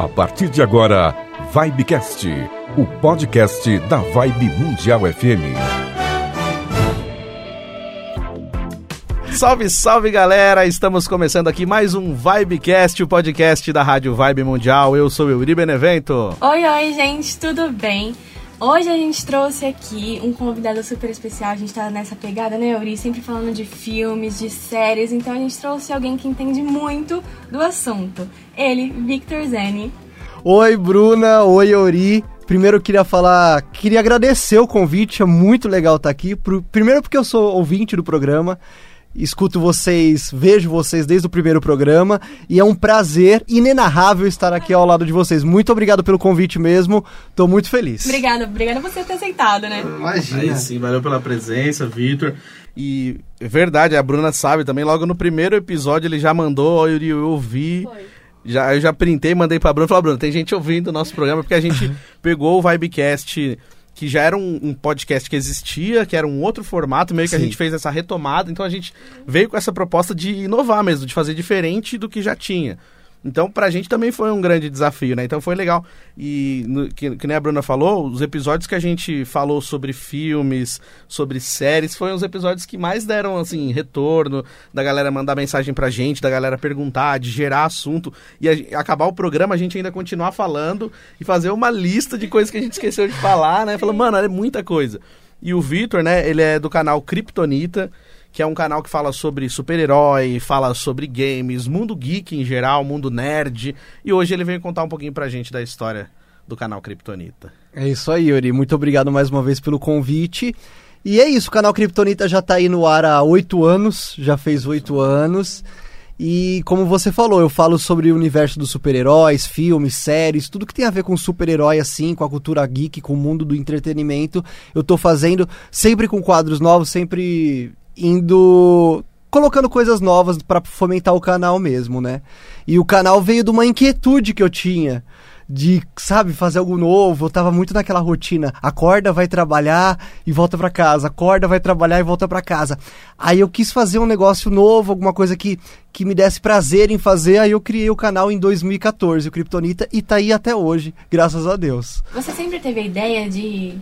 A partir de agora, Vibecast, o podcast da Vibe Mundial FM. Salve, salve galera! Estamos começando aqui mais um Vibecast, o podcast da Rádio Vibe Mundial. Eu sou o Euri Benevento. Oi, oi, gente, tudo bem? Hoje a gente trouxe aqui um convidado super especial. A gente tá nessa pegada, né, Yuri? Sempre falando de filmes, de séries. Então a gente trouxe alguém que entende muito do assunto. Ele, Victor Zeni. Oi, Bruna. Oi, Yuri. Primeiro eu queria falar, queria agradecer o convite, é muito legal estar aqui. Primeiro porque eu sou ouvinte do programa escuto vocês, vejo vocês desde o primeiro programa e é um prazer inenarrável estar aqui ao lado de vocês. Muito obrigado pelo convite mesmo, estou muito feliz. Obrigada, obrigada por você ter aceitado, né? Imagina. Aí sim, valeu pela presença, Vitor. E é verdade, a Bruna sabe também, logo no primeiro episódio ele já mandou, eu, eu ouvi. Foi. Já, eu já printei, mandei pra Bruna e falei, Bruna, tem gente ouvindo o nosso programa, porque a gente pegou o Vibecast que já era um, um, podcast que existia, que era um outro formato, meio que Sim. a gente fez essa retomada, então a gente veio com essa proposta de inovar mesmo, de fazer diferente do que já tinha. Então, pra gente também foi um grande desafio, né? Então foi legal. E, no, que, que nem a Bruna falou, os episódios que a gente falou sobre filmes, sobre séries, foram os episódios que mais deram, assim, retorno, da galera mandar mensagem pra gente, da galera perguntar, de gerar assunto. E a, acabar o programa, a gente ainda continuar falando e fazer uma lista de coisas que a gente esqueceu de falar, né? Falou, mano, é muita coisa. E o Vitor, né, ele é do canal Kryptonita que é um canal que fala sobre super-herói, fala sobre games, mundo geek em geral, mundo nerd. E hoje ele veio contar um pouquinho pra gente da história do canal Kryptonita. É isso aí, Yuri. Muito obrigado mais uma vez pelo convite. E é isso, o canal Kryptonita já tá aí no ar há oito anos, já fez oito anos. E como você falou, eu falo sobre o universo dos super-heróis, filmes, séries, tudo que tem a ver com super-herói, assim, com a cultura geek, com o mundo do entretenimento. Eu tô fazendo sempre com quadros novos, sempre indo colocando coisas novas para fomentar o canal mesmo, né? E o canal veio de uma inquietude que eu tinha de, sabe, fazer algo novo. Eu tava muito naquela rotina. Acorda, vai trabalhar e volta para casa. Acorda, vai trabalhar e volta para casa. Aí eu quis fazer um negócio novo, alguma coisa que, que me desse prazer em fazer. Aí eu criei o canal em 2014, o Kryptonita, e tá aí até hoje, graças a Deus. Você sempre teve a ideia de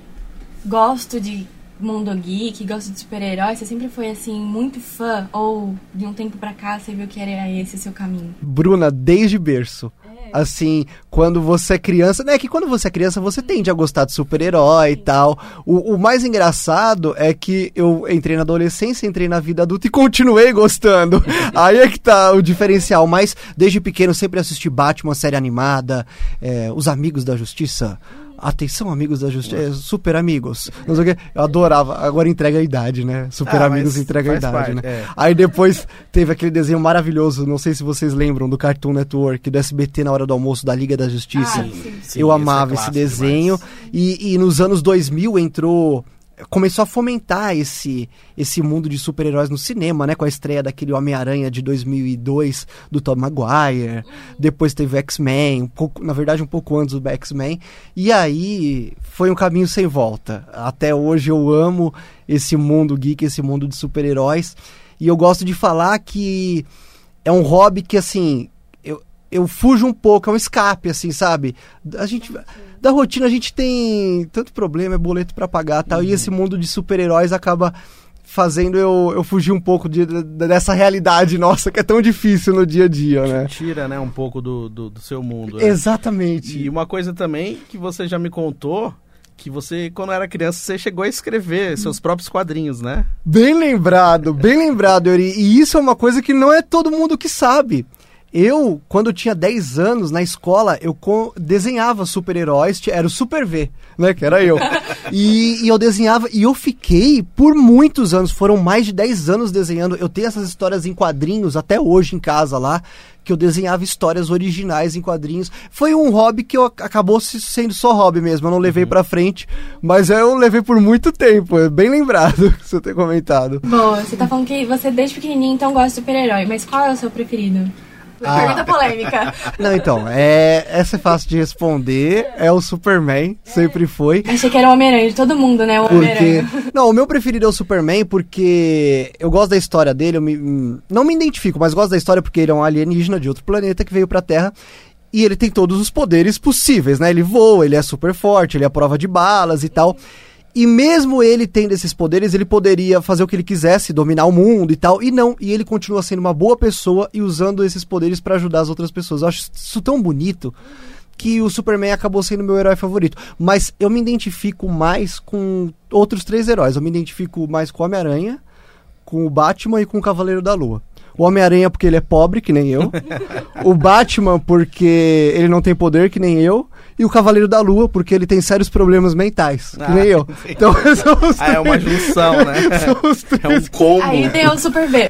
gosto de mundo geek, gosta de super-heróis, você sempre foi assim muito fã ou de um tempo para cá você viu que era esse o seu caminho? Bruna, desde berço. É. Assim, quando você é criança, né? Que quando você é criança você tende a gostar de super-herói e tal. O, o, mais engraçado é que eu entrei na adolescência, entrei na vida adulta e continuei gostando. Aí é que tá o diferencial. Mas desde pequeno sempre assisti Batman, série animada, é, Os Amigos da Justiça. Atenção, amigos da justiça. É, super amigos. Não sei o quê. Eu adorava. Agora entrega a idade, né? Super ah, amigos entrega a idade, parte, né? É. Aí depois teve aquele desenho maravilhoso, não sei se vocês lembram, do Cartoon Network, do SBT na hora do almoço, da Liga da Justiça. Ah, sim, sim. Eu amava esse, é esse desenho. E, e nos anos 2000 entrou começou a fomentar esse esse mundo de super-heróis no cinema, né? Com a estreia daquele Homem-Aranha de 2002 do Tom Maguire. Depois teve X-Men, um pouco, na verdade um pouco antes do X-Men. E aí foi um caminho sem volta. Até hoje eu amo esse mundo geek, esse mundo de super-heróis. E eu gosto de falar que é um hobby que assim, eu, eu fujo um pouco, é um escape assim, sabe? A gente da rotina a gente tem tanto problema, é boleto para pagar tal, uhum. e esse mundo de super-heróis acaba fazendo eu, eu fugir um pouco de, de, dessa realidade nossa que é tão difícil no dia a dia, né? Tira, né, um pouco do, do, do seu mundo. Né? Exatamente. E uma coisa também que você já me contou que você, quando era criança, você chegou a escrever seus próprios quadrinhos, né? Bem lembrado, bem lembrado, Yuri. E isso é uma coisa que não é todo mundo que sabe. Eu, quando tinha 10 anos, na escola, eu desenhava super-heróis, era o Super V, né, que era eu. E, e, eu desenhava, e eu fiquei por muitos anos, foram mais de 10 anos desenhando. Eu tenho essas histórias em quadrinhos até hoje em casa lá, que eu desenhava histórias originais em quadrinhos. Foi um hobby que eu, acabou sendo só hobby mesmo, eu não levei uhum. pra frente, mas eu levei por muito tempo, é bem lembrado você ter comentado. Bom, você tá falando que você desde pequenininho então gosta de super-herói, mas qual é o seu preferido? Ah. Pergunta polêmica. Não, então, é, essa é fácil de responder. É o Superman, sempre foi. Achei que era o Homem-Aranha de todo mundo, né? O porque... Não, o meu preferido é o Superman porque eu gosto da história dele. Eu me... Não me identifico, mas gosto da história porque ele é um alienígena de outro planeta que veio pra Terra E ele tem todos os poderes possíveis, né? Ele voa, ele é super forte, ele é prova de balas e tal. E mesmo ele tendo esses poderes, ele poderia fazer o que ele quisesse, dominar o mundo e tal. E não, e ele continua sendo uma boa pessoa e usando esses poderes para ajudar as outras pessoas. Eu acho isso tão bonito que o Superman acabou sendo meu herói favorito. Mas eu me identifico mais com outros três heróis. Eu me identifico mais com o Homem-Aranha, com o Batman e com o Cavaleiro da Lua. O Homem-Aranha porque ele é pobre, que nem eu. o Batman porque ele não tem poder, que nem eu. E o Cavaleiro da Lua porque ele tem sérios problemas mentais, que Ah, nem eu. entendi. Então, são os Ah, é uma três- junção, né? são os É um três. combo. Aí tem o Super B.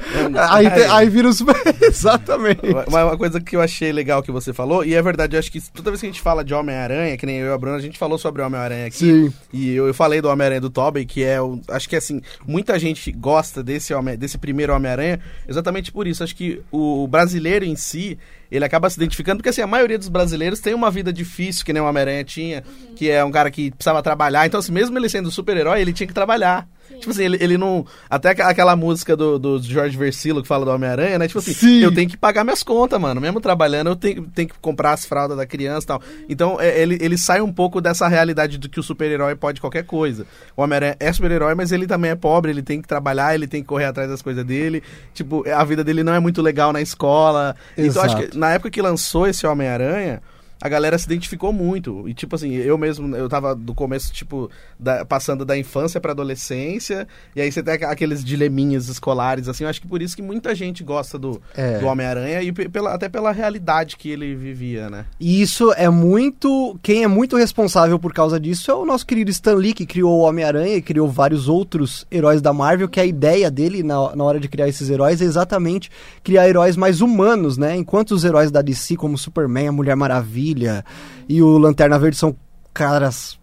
Aí, tem- aí vira os... Exatamente. Uma, uma coisa que eu achei legal que você falou, e é verdade, eu acho que toda vez que a gente fala de Homem-Aranha, que nem eu e a Bruna, a gente falou sobre Homem-Aranha aqui. Sim. E eu, eu falei do Homem-Aranha do Tobey, que é o. Acho que assim, muita gente gosta desse, homem, desse primeiro Homem-Aranha, exatamente por isso. Acho que o brasileiro em si, ele acaba se identificando, porque assim, a maioria dos brasileiros tem uma vida difícil, que nem o Homem-Aranha tinha, que é um cara que precisava trabalhar. Então, assim, mesmo ele sendo super-herói, ele tinha que trabalhar. Tipo assim, ele, ele não. Até aquela música do, do Jorge Versilo que fala do Homem-Aranha, né? Tipo assim, Sim. eu tenho que pagar minhas contas, mano. Mesmo trabalhando, eu tenho, tenho que comprar as fraldas da criança e tal. Então, é, ele, ele sai um pouco dessa realidade do que o super-herói pode qualquer coisa. O Homem-Aranha é super-herói, mas ele também é pobre, ele tem que trabalhar, ele tem que correr atrás das coisas dele. Tipo, a vida dele não é muito legal na escola. Então, acho Exato. que na época que lançou esse Homem-Aranha. A galera se identificou muito. E, tipo assim, eu mesmo, eu tava do começo, tipo, da- passando da infância pra adolescência. E aí você tem aqu- aqueles dileminhas escolares, assim. Eu acho que por isso que muita gente gosta do, É. do Homem-Aranha e pe- pela, até pela realidade que ele vivia, né? E isso é muito. Quem é muito responsável por causa disso é o nosso querido Stan Lee, que criou o Homem-Aranha e criou vários outros heróis da Marvel, que a ideia dele na, na hora de criar esses heróis é exatamente criar heróis mais humanos, né? Enquanto os heróis da DC, como Superman, a Mulher Maravilha e o Lanterna Verde são caras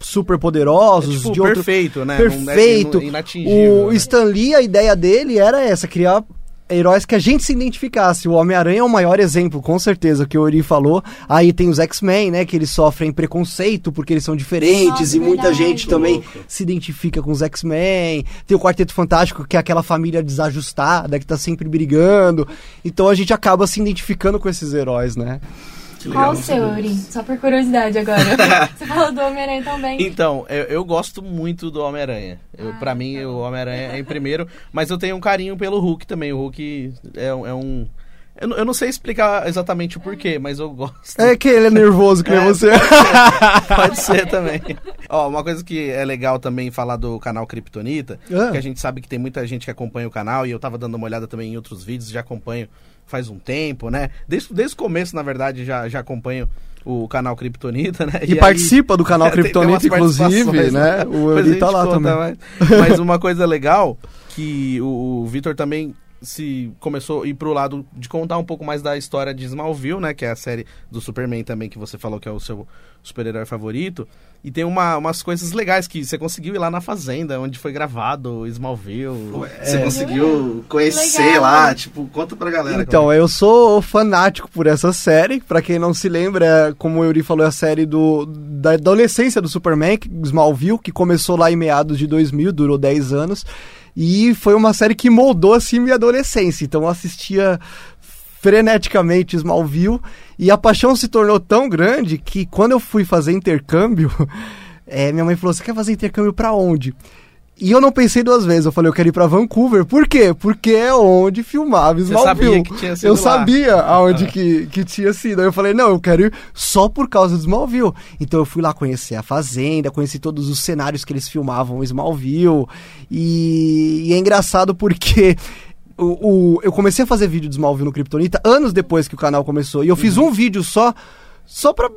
super É, poderosos, tipo, de outro perfeito, né? Não é- perfeito. O né? Stan Lee, a ideia dele era essa, criar heróis que a gente se identificasse. O Homem-Aranha é o maior exemplo, com certeza, que o Ori falou. Aí tem os X-Men, né, que eles sofrem preconceito porque eles são diferentes Nossa, e muita verdade. gente também Louco. se identifica com os X-Men. Tem o Quarteto Fantástico, que é aquela família desajustada, que tá sempre brigando. Então a gente acaba se identificando com esses heróis, né? Qual o seu, disso. Só por curiosidade agora. Você falou do Homem-Aranha também. Então, eu, eu gosto muito do Homem-Aranha. Eu, pra mim, o Homem-Aranha é em primeiro, mas eu tenho um carinho pelo Hulk também. O Hulk é, um- é um. Eu, não- eu não sei explicar exatamente o porquê, mas eu gosto. É que ele é nervoso, que nem É, você. Pode ser também. Ó, uma coisa que é legal também falar do canal Kryptonita, Ah. que a gente sabe que tem muita gente que acompanha o canal e eu tava dando uma olhada também em outros vídeos, já acompanho faz um tempo, né? Desde, desde o começo, na verdade, já, já acompanho o canal Kryptonita, né? E, aí- participa do canal Kryptonita, inclusive, participações, né? O gente tá lá também. mais. Mas uma coisa legal que o, o Vitor também se começou a ir pro lado de contar um pouco mais da história de Smallville, né? Que é a série do Superman também, que você falou que é o seu super-herói favorito. E tem uma, umas coisas legais que você conseguiu ir lá na fazenda, onde foi gravado o Smallville. Você é. conseguiu conhecer Legal. lá, tipo, conta pra galera. Então, eu sou fanático por essa série. Pra quem não se lembra, é, como o Yuri falou, é a série do, da adolescência do Superman, que- Smallville, que começou lá em meados de 2000, durou 10 anos. E foi uma série que moldou, assim, minha adolescência. Então, eu assistia freneticamente Smallville. E a paixão se tornou tão grande que quando eu fui fazer intercâmbio, eh, minha mãe falou, você quer fazer intercâmbio pra onde? E eu não pensei duas vezes, eu falei, eu quero ir pra Vancouver. Por quê? Porque é onde filmava Smallville. sabia que tinha sido eu lá. sabia aonde Ah. que, que tinha sido. Aí eu falei, não, eu quero ir só por causa do Smallville. Então eu fui lá conhecer a fazenda, conheci todos os cenários que eles filmavam Smallville. E, e é engraçado porque o, o- eu comecei a fazer vídeo de Smallville no Kryptonita anos depois que o canal começou. E eu fiz um vídeo só, só pra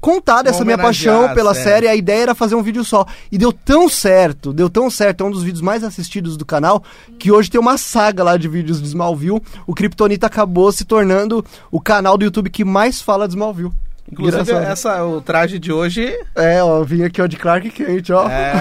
contar dessa minha paixão pela série. série. A ideia era fazer um vídeo só. E deu tão certo, deu tão certo. É um dos vídeos mais assistidos do canal, que hoje tem uma saga lá de vídeos de Smallville. O Kryptonita acabou se tornando o canal do YouTube que mais fala de Smallville. Inclusive, Engraçado. essa, o traje de hoje É, ó, eu vim aqui ó, de Clark Kent, ó. é.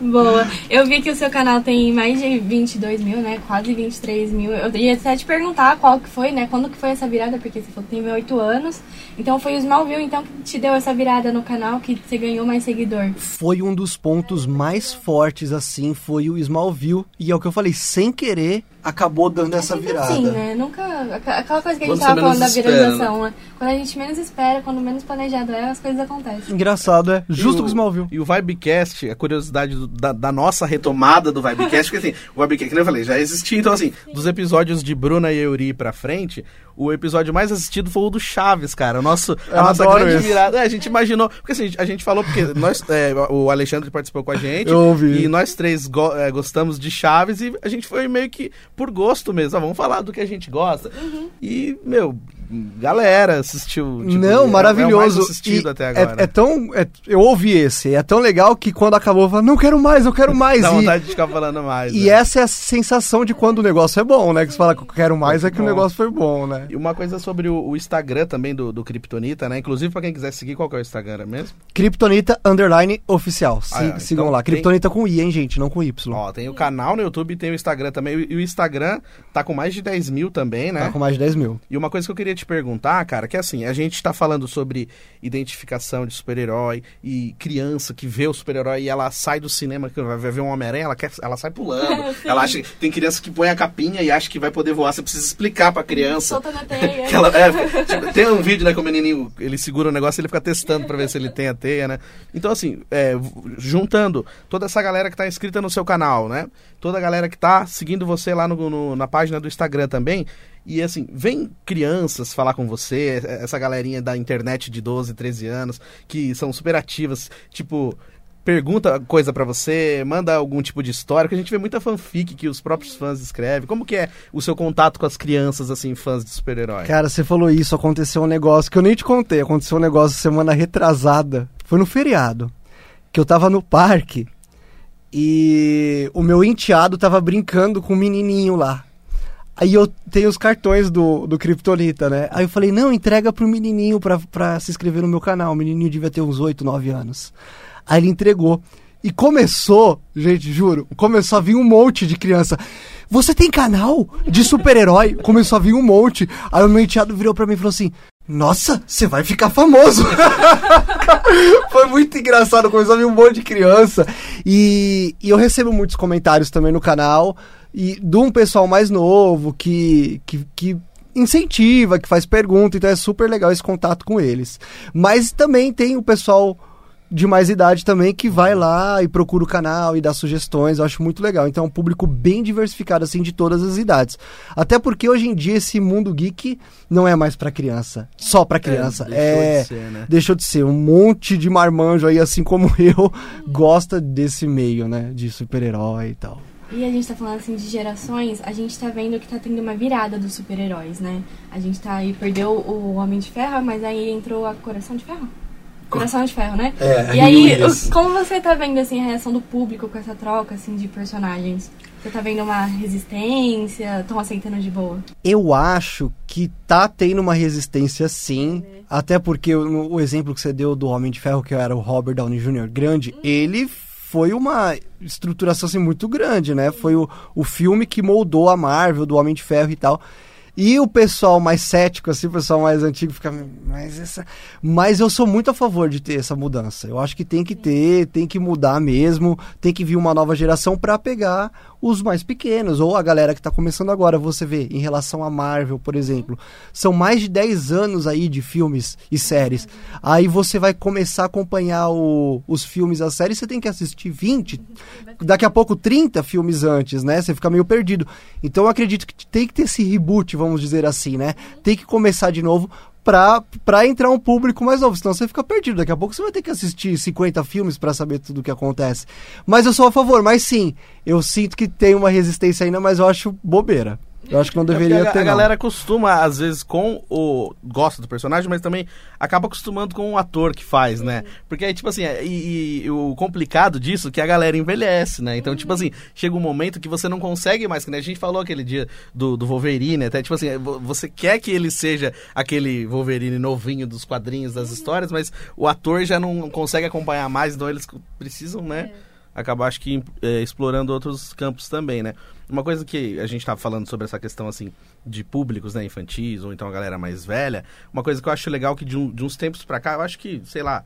Boa. Eu vi que o seu canal tem mais de 22 mil, né? Quase 23 mil. Eu ia até te perguntar qual que foi, né? Quando que foi essa virada? Porque você falou que tem 8 anos. Então foi o Smallville, então, que te deu essa virada no canal, que você ganhou mais seguidor. Foi um dos pontos mais fortes, assim, foi o Smallville. E é o que eu falei, sem querer, acabou dando essa virada. Sim, né? Nunca. Aquela coisa que a gente Quando tava você falando da viralização, né? Quando a gente menos espera, quando menos planejado é, as coisas acontecem. Engraçado, é. Justo o- o Smallville. E o Vibecast, a curiosidade do- da, da nossa retomada do Vibecast, porque assim, o Vibecast, que nem eu falei, já existia, então assim, dos episódios de Bruna e Euri pra frente, o episódio mais assistido foi o do Chaves, cara. O nosso, Eu a nossa grande esse. virada. É, a gente imaginou, porque assim, a gente falou, porque nós, é, o Alexandre participou com a gente, Eu ouvi. e nós três go- é, gostamos de Chaves, e a gente foi meio que por gosto mesmo, ah, vamos falar do que a gente gosta. E, meu, galera assistiu. tipo, é o- é Não, o mais maravilhoso. assistido E até é- agora. É, tão. é- eu ouvi esse. É tão legal que quando acabou, eu falei, não quero mais, eu quero mais. Dá E- vontade de ficar falando mais. E né? essa é a sensação de quando o negócio é bom, né? Que você fala que eu quero mais, é que o bom. negócio foi bom, né? E uma coisa sobre o, o Instagram também do, do Kryptonita, né? Inclusive, pra quem quiser seguir, qual que é o Instagram mesmo? Kryptonita Underline Oficial. Si- Ah, é, sigam então lá. tem- Kryptonita com I, hein, gente? Não com Y. Ó, tem o canal no YouTube e tem o Instagram também. E o Instagram tá com mais de 10 mil também, né? Tá com mais de 10 mil. E uma coisa que eu queria te perguntar, cara, que assim, a gente tá falando sobre identificação de super-herói e criança que vê o super-herói e ela sai do cinema, que vai ver um Homem-Aranha, ela, quer, ela sai pulando. Sim. ela acha que tem criança que põe a capinha e acha que vai poder voar. Você precisa explicar pra criança. Soltando a teia. Que ela- é, tipo, tem um vídeo, né, que o menininho, ele segura o negócio e ele fica testando pra ver se ele tem a teia, né? Então, assim, é, juntando toda essa galera que tá inscrita no seu canal, né? Toda a galera que tá seguindo você lá no, no- na página do Instagram também. E, assim, vem crianças falar com você, é, essa galerinha da internet de 12, 13 anos, que são super ativas, tipo... Pergunta coisa pra você, manda algum tipo de história, que a gente vê muita fanfic que os próprios fãs escrevem. Como que é o seu contato com as crianças, assim, fãs de super-herói? Cara, você falou isso, aconteceu um negócio que eu nem te contei. Aconteceu um negócio semana retrasada. Foi no feriado. Que eu tava no parque e o meu enteado tava brincando com um menininho lá. Aí eu tenho os cartões do, do Kryptonita, né? Aí eu falei, não, entrega pro menininho pra, pra se inscrever no meu canal. O menininho devia ter uns 8, 9 anos. Aí ele entregou. E começou, gente, juro, começou a vir um monte de criança. Você tem canal de super-herói? Começou a vir um monte. Aí o meu enteado virou pra mim e falou assim: Nossa, você vai ficar famoso. Foi muito engraçado, começou a vir um monte de criança. E, e eu recebo muitos comentários também no canal. E de um pessoal mais novo que, que, que incentiva, que faz pergunta. Então é super legal esse contato com eles. Mas também tem o pessoal de mais idade também que vai lá e procura o canal e dá sugestões, eu acho muito legal. Então é um público bem diversificado assim de todas as idades. Até porque hoje em dia esse mundo geek não é mais pra criança, só pra criança. deixou É, de ser, né? deixou de ser. Um monte de marmanjo aí assim como eu gosta desse meio, né, de super-herói e tal. E a gente tá falando assim de gerações, a gente tá vendo que tá tendo uma virada dos super-heróis, né? A gente tá aí, perdeu o Homem de Ferro, mas aí entrou a Coração de Ferro? Coração de Ferro, né? É, e aí, o- como você tá vendo assim a reação do público com essa troca assim de personagens? Você tá vendo uma resistência? Estão aceitando de boa? Eu acho que tá tendo uma resistência sim, até porque o, o exemplo que você deu do Homem de Ferro, que era o Robert Downey Jr. grande, ele foi uma estruturação assim, muito grande, né? Foi o, o filme que moldou a Marvel, do Homem de Ferro e tal. E o pessoal mais cético, assim, o pessoal mais antigo fica, mas essa. Mas eu sou muito a favor de ter essa mudança. Eu acho que tem que ter, tem que mudar mesmo, tem que vir uma nova geração pra pegar os mais pequenos, ou a galera que tá começando agora. Você vê, em relação a Marvel, por exemplo, são mais de 10 anos aí de filmes e séries. Aí você vai começar a acompanhar o- os filmes, as séries, você tem que assistir 20, daqui a pouco 30 filmes antes, né? Você fica meio perdido. Então eu acredito que tem que ter esse reboot, vamos dizer assim, né? Tem que começar de novo pra, pra entrar um público mais novo, senão você fica perdido. Daqui a pouco você vai ter que assistir 50 filmes pra saber tudo o que acontece. Mas eu sou a favor, mas sim, eu sinto que tem uma resistência ainda, mas eu acho bobeira. Eu acho que não É deveria a, ter. a não. galera costuma, às vezes, com o. gosta do personagem, mas também acaba acostumando com o ator que faz, né? Porque aí, tipo assim, é- e, e o complicado disso é que a galera envelhece, né? Então, tipo assim, chega um momento que você não consegue mais, que nem a gente falou aquele dia do, do Wolverine, até, tipo assim, é, vo- você quer que ele seja aquele Wolverine novinho dos quadrinhos, das histórias, mas o ator já não consegue acompanhar mais, então eles precisam, né? Acabar, acho que, é, explorando outros campos também, né? Uma coisa que a gente tava falando sobre essa questão, assim, de públicos, né, infantis, ou então a galera mais velha, uma coisa que eu acho legal que de, um- de uns tempos pra cá, eu acho que, sei lá,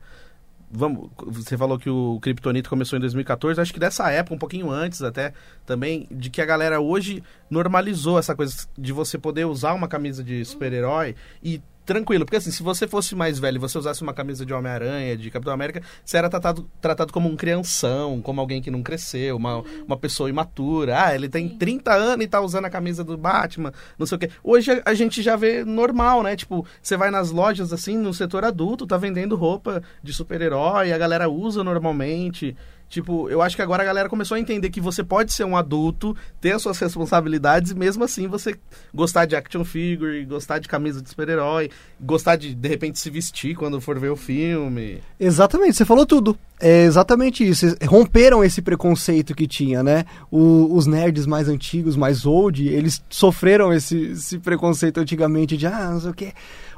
vamos, você falou que o Kryptonita começou em 2014, acho que dessa época, um pouquinho antes até, também, de que a galera hoje normalizou essa coisa de você poder usar uma camisa de super-herói e tranquilo, porque assim, se você fosse mais velho e você usasse uma camisa de Homem-Aranha, de Capitão América, você era tratado, tratado como um crianção, como alguém que não cresceu, uma, uma pessoa imatura. Ah, ele tem 30 anos e tá usando a camisa do Batman, não sei o quê. Hoje a, a gente já vê normal, né? Tipo, você vai nas lojas, assim, no setor adulto, tá vendendo roupa de super-herói, a galera usa normalmente. Tipo, eu acho que agora a galera começou a entender que você pode ser um adulto, ter as suas responsabilidades e mesmo assim você gostar de action figure, gostar de camisa de super-herói, gostar de, de repente, se vestir quando for ver o filme. Exatamente, você falou tudo. É exatamente isso. Romperam esse preconceito que tinha, né? O, os nerds mais antigos, mais old, eles sofreram esse, esse preconceito antigamente de, ah, não sei o quê.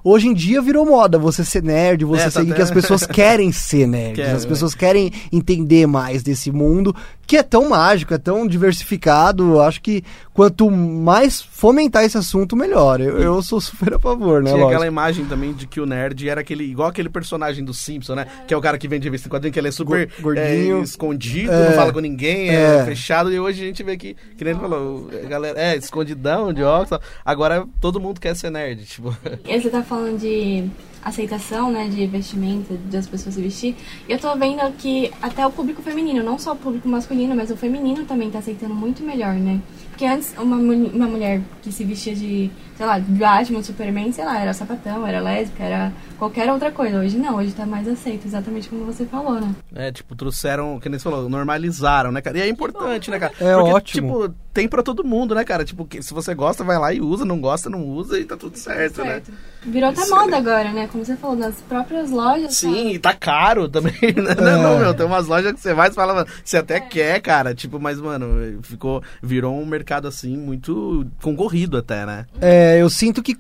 Hoje em dia virou moda você ser nerd, você é, seguir tá que as pessoas querem ser nerds, Quero, as pessoas né? querem entender mais desse mundo que é tão mágico, é tão diversificado. Acho que quanto mais fomentar esse assunto, melhor. Eu, eu sou super a favor, né? Tinha lógico. aquela imagem também de que o nerd era aquele igual aquele personagem do Simpson, né? Que é o cara que vende revista em quadrinho, que ele é super Gordinho, é, escondido, é, não fala com ninguém, é, é, fechado. E hoje a gente vê que, que nem ele falou, galera, é escondidão de óculos. Agora todo mundo quer ser nerd, tipo. E você tá falando de aceitação, né, de vestimenta, das pessoas se vestir. E eu tô vendo que até o público feminino, não só o público masculino, mas o feminino também tá aceitando muito melhor, né? Porque antes, uma, uma mulher que se vestia de, sei lá, Batman, Superman, sei lá, era sapatão, era lésbica, era qualquer outra coisa. Hoje não, hoje tá mais aceito, exatamente como você falou, né? É, tipo, trouxeram, que nem você falou, normalizaram, né, cara? E é importante, né, cara? É Porque, ótimo. Tipo, tem pra todo mundo, né, cara? Tipo, se você gosta, vai lá e usa, não gosta, não usa e tá tudo certo, tudo certo. né? Virou até moda agora, né? Como você falou, nas próprias lojas. Sim, cara. e tá caro também, né? É. Não, não, meu, tem umas lojas que você vai e fala, você até é. quer, cara, tipo, mas, mano, ficou, virou um mercado, assim, muito concorrido até, né? É, eu sinto que,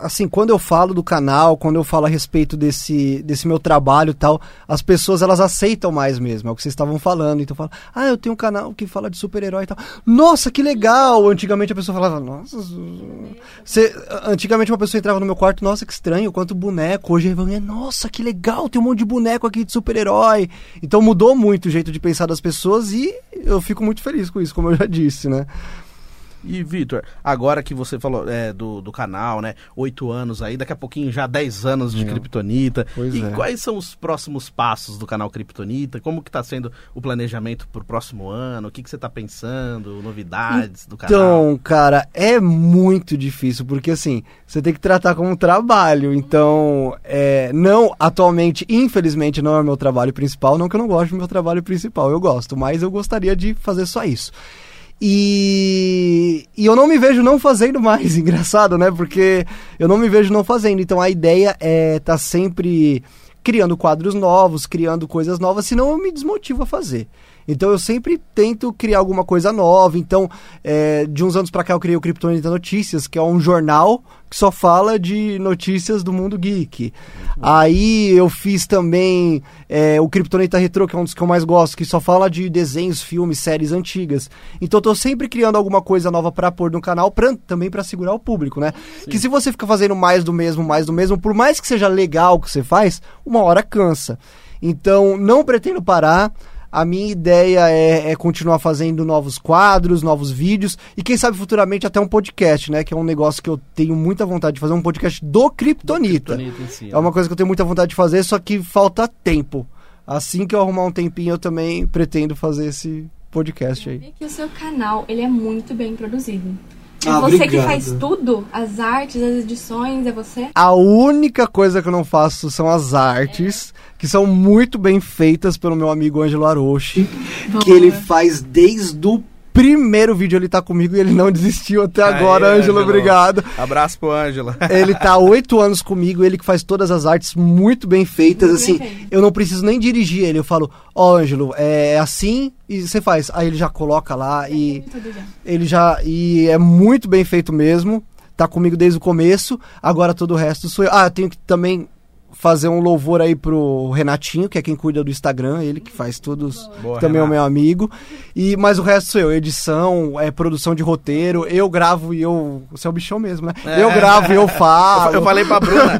assim, quando eu falo do canal, quando eu falo a respeito desse, desse meu trabalho e tal, as pessoas, elas aceitam mais mesmo, é o que vocês estavam falando. Então, falam, ah, eu tenho um canal que fala de super-herói e tal. Nossa, que legal! Antigamente a pessoa falava, nossa... Você, antigamente uma pessoa entrava no meu quarto, nossa, que estranho, quanto boneco. Hoje é, nossa, que legal, tem um monte de boneco aqui de super-herói. Então mudou muito o jeito de pensar das pessoas e eu fico muito feliz com isso, como eu já disse, né? E, Vitor, agora que você falou é, do, do canal, né? Oito anos aí, daqui a pouquinho já dez anos de. Kryptonita. E é. quais são os próximos passos do canal Kryptonita? Como que está sendo o planejamento para o próximo ano? O que, que você está pensando? Novidades então, do canal? Então, cara, é muito difícil, porque assim, você tem que tratar como um trabalho. Então, é, não, atualmente, infelizmente, não é o meu trabalho principal. Não que eu não goste do meu trabalho principal, eu gosto, mas eu gostaria de fazer só isso. E, e eu não me vejo não fazendo mais, engraçado, né? Porque eu não me vejo não fazendo. Então a ideia é estar tá sempre criando quadros novos, criando coisas novas, senão eu me desmotivo a fazer. Então eu sempre tento criar alguma coisa nova. Então, é, de uns anos para cá eu criei o Kryptonita Notícias, que é um jornal que só fala de notícias do mundo geek. Aí eu fiz também é, o Kryptonita Retro, que é um dos que eu mais gosto, que só fala de desenhos, filmes, séries antigas. Então eu tô sempre criando alguma coisa nova para pôr no canal, pra, também para segurar o público, né? Sim. Que se você fica fazendo mais do mesmo, mais do mesmo, por mais que seja legal o que você faz, uma hora cansa. Então não pretendo parar. A minha ideia é, é, continuar fazendo novos quadros, novos vídeos e quem sabe futuramente até um podcast, né? Que é um negócio que eu tenho muita vontade de fazer, um podcast do Kryptonita. Si, é uma coisa que eu tenho muita vontade de fazer, só que falta tempo. Assim que eu arrumar um tempinho, eu também pretendo fazer esse podcast aí. que o seu canal, ele é muito bem produzido. É ah, você obrigado. que faz tudo? As artes, as edições, é você? A única coisa que eu não faço são as artes. É que são muito bem feitas pelo meu amigo Ângelo Aroshi, que ele faz desde o primeiro vídeo ele tá comigo e ele não desistiu até agora, Ângelo, obrigado. Abraço pro Ângelo. Ele tá há oito anos comigo, ele que faz todas as artes muito bem feitas, muito assim, bem eu não preciso nem dirigir ele, eu falo, ó oh, Ângelo, é assim e você faz. Aí ele já coloca lá e ele já, e é muito bem feito mesmo, tá comigo desde o começo, agora todo o resto sou eu. Ah, eu tenho que também fazer um louvor aí pro Renatinho, que é quem cuida do Instagram, ele que faz tudo, Boa, também é o Renato. meu amigo. E, mas o resto sou eu, edição, é, produção de roteiro, eu gravo e eu. Você é o bichão mesmo, né? É. Eu gravo e eu Eu, falo. fa- eu falei pra Bruna,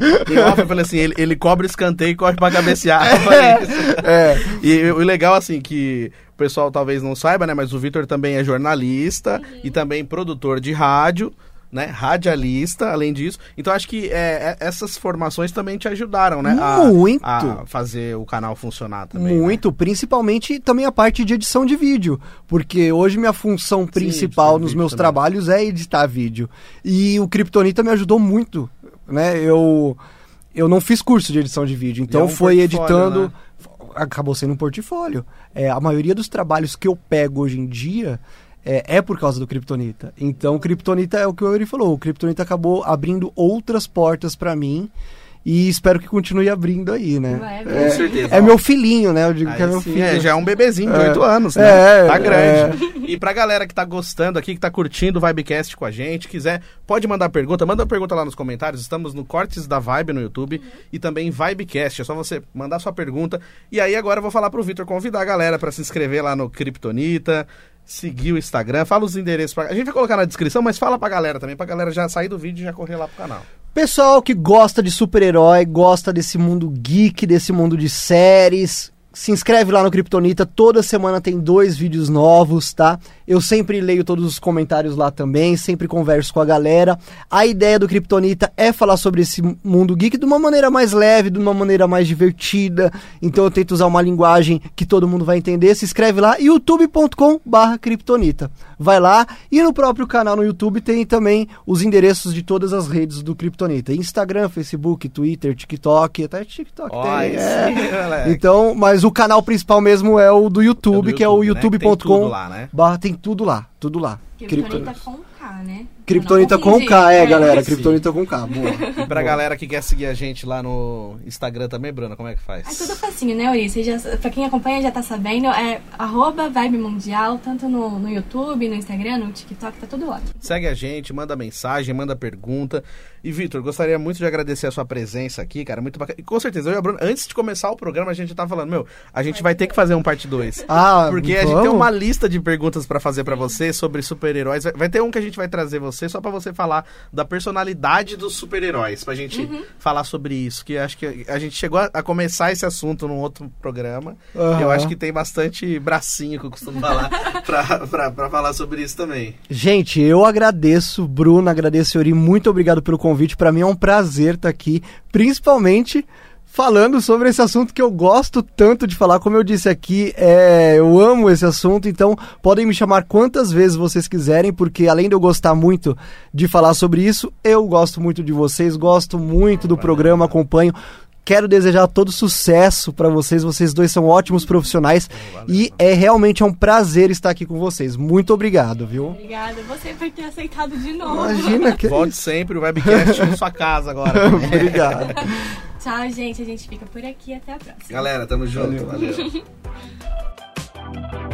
off, eu falei assim, ele, ele cobra escanteio e corre pra cabecear. Eu falei isso. É. E o legal, assim, que o pessoal talvez não saiba, né? Mas o Vitor também é jornalista e também produtor de rádio, né? Radialista, além disso. Então acho que é, é- essas formações também te ajudaram, né? a- Muito. A, fazer o canal funcionar também. né? Muito, principalmente também a parte de edição de vídeo, porque hoje minha função principal de nos meus também. trabalhos é editar vídeo. E o Kryptonita me ajudou muito, né? Eu eu não fiz curso de edição de vídeo, então é um foi editando né? acabou sendo um portfólio. É, a maioria dos trabalhos que eu pego hoje em dia é, é por causa do Kryptonita. Então, Kryptonita é o que o Yuri falou. O Kryptonita acabou abrindo outras portas pra mim e espero que continue abrindo aí, né? Vai, Com vai. certeza. É meu filhinho, né? Eu digo Aí que é meu sim, filho. é, já é um bebezinho de É. 8 anos, né? É, tá grande. E pra galera que tá gostando aqui, que tá curtindo o Vibecast com a gente, quiser, pode mandar pergunta, manda uma pergunta lá nos comentários. Estamos no Cortes da Vibe no YouTube e também Vibecast. É só você mandar sua pergunta. E aí agora eu vou falar pro Vitor convidar a galera pra se inscrever lá no Kryptonita, seguir o Instagram, fala os endereços pra... A gente vai colocar na descrição, mas fala pra galera também, pra galera já sair do vídeo e já correr lá pro canal. Pessoal que gosta de super-herói, gosta desse mundo geek, desse mundo de séries, se inscreve lá no Kryptonita. Toda semana tem dois vídeos novos, tá? Eu sempre leio todos os comentários lá também, sempre converso com a galera. A ideia do Kryptonita é falar sobre esse mundo geek de uma maneira mais leve, de uma maneira mais divertida. Então eu tento usar uma linguagem que todo mundo vai entender. Se inscreve lá, youtube.com/barra Kryptonita. Vai lá e no próprio canal no YouTube tem também os endereços de todas as redes do Kryptonita: Instagram, Facebook, Twitter, TikTok, até TikTok Ó, tem. é. sim. Então, mas o canal principal mesmo é o do YouTube, É do que é o YouTube, né? Tem youtube.com. tudo lá, né? barra- Tem tudo lá, tudo lá. Kryptonita com K, né? Kryptonita com. K, é, galera. Sim. Kryptonita com K, boa. E pra galera que quer seguir a gente lá no Instagram também, Bruna, como é que faz? É tudo facinho, né, Uri? já, pra quem acompanha já tá sabendo, é arroba Vibe Mundial, tanto no, no YouTube, no Instagram, no TikTok, tá tudo ótimo. Segue a gente, manda mensagem, manda pergunta. E, Vitor, gostaria muito de agradecer a sua presença aqui, cara. Muito bacana. E com certeza, eu e a Bruna, antes de começar o programa, a gente já tava falando, meu, a gente vai ter que fazer um parte 2. Ah, Porque a gente vamos? tem uma lista de perguntas pra fazer pra você sobre super-heróis. Vai- Vai ter um que a gente vai trazer você só pra você falar da personalidade dos super-heróis, pra gente Uhum. falar sobre isso. Que acho que a gente chegou a, começar esse assunto num outro programa. Aham. Eu acho que tem bastante bracinho que eu costumo falar pra, pra, pra falar sobre isso também. Gente, eu agradeço, Bruno, agradeço, Yuri, muito obrigado pelo convite. Pra mim é um prazer estar aqui, principalmente falando sobre esse assunto que eu gosto tanto de falar. Como eu disse aqui, é, eu amo esse assunto, então podem me chamar quantas vezes vocês quiserem, porque além de eu gostar muito de falar sobre isso, eu gosto muito de vocês, gosto muito do programa, acompanho. Quero desejar todo sucesso pra vocês. Vocês dois são ótimos profissionais e é realmente é um prazer estar aqui com vocês. Muito obrigado, viu? Obrigada você por ter aceitado de novo. Imagina que. Volte sempre, o webcast em sua casa agora. Obrigado. Tchau, gente. A gente fica por aqui. Até a próxima. Galera, tamo junto. valeu. valeu.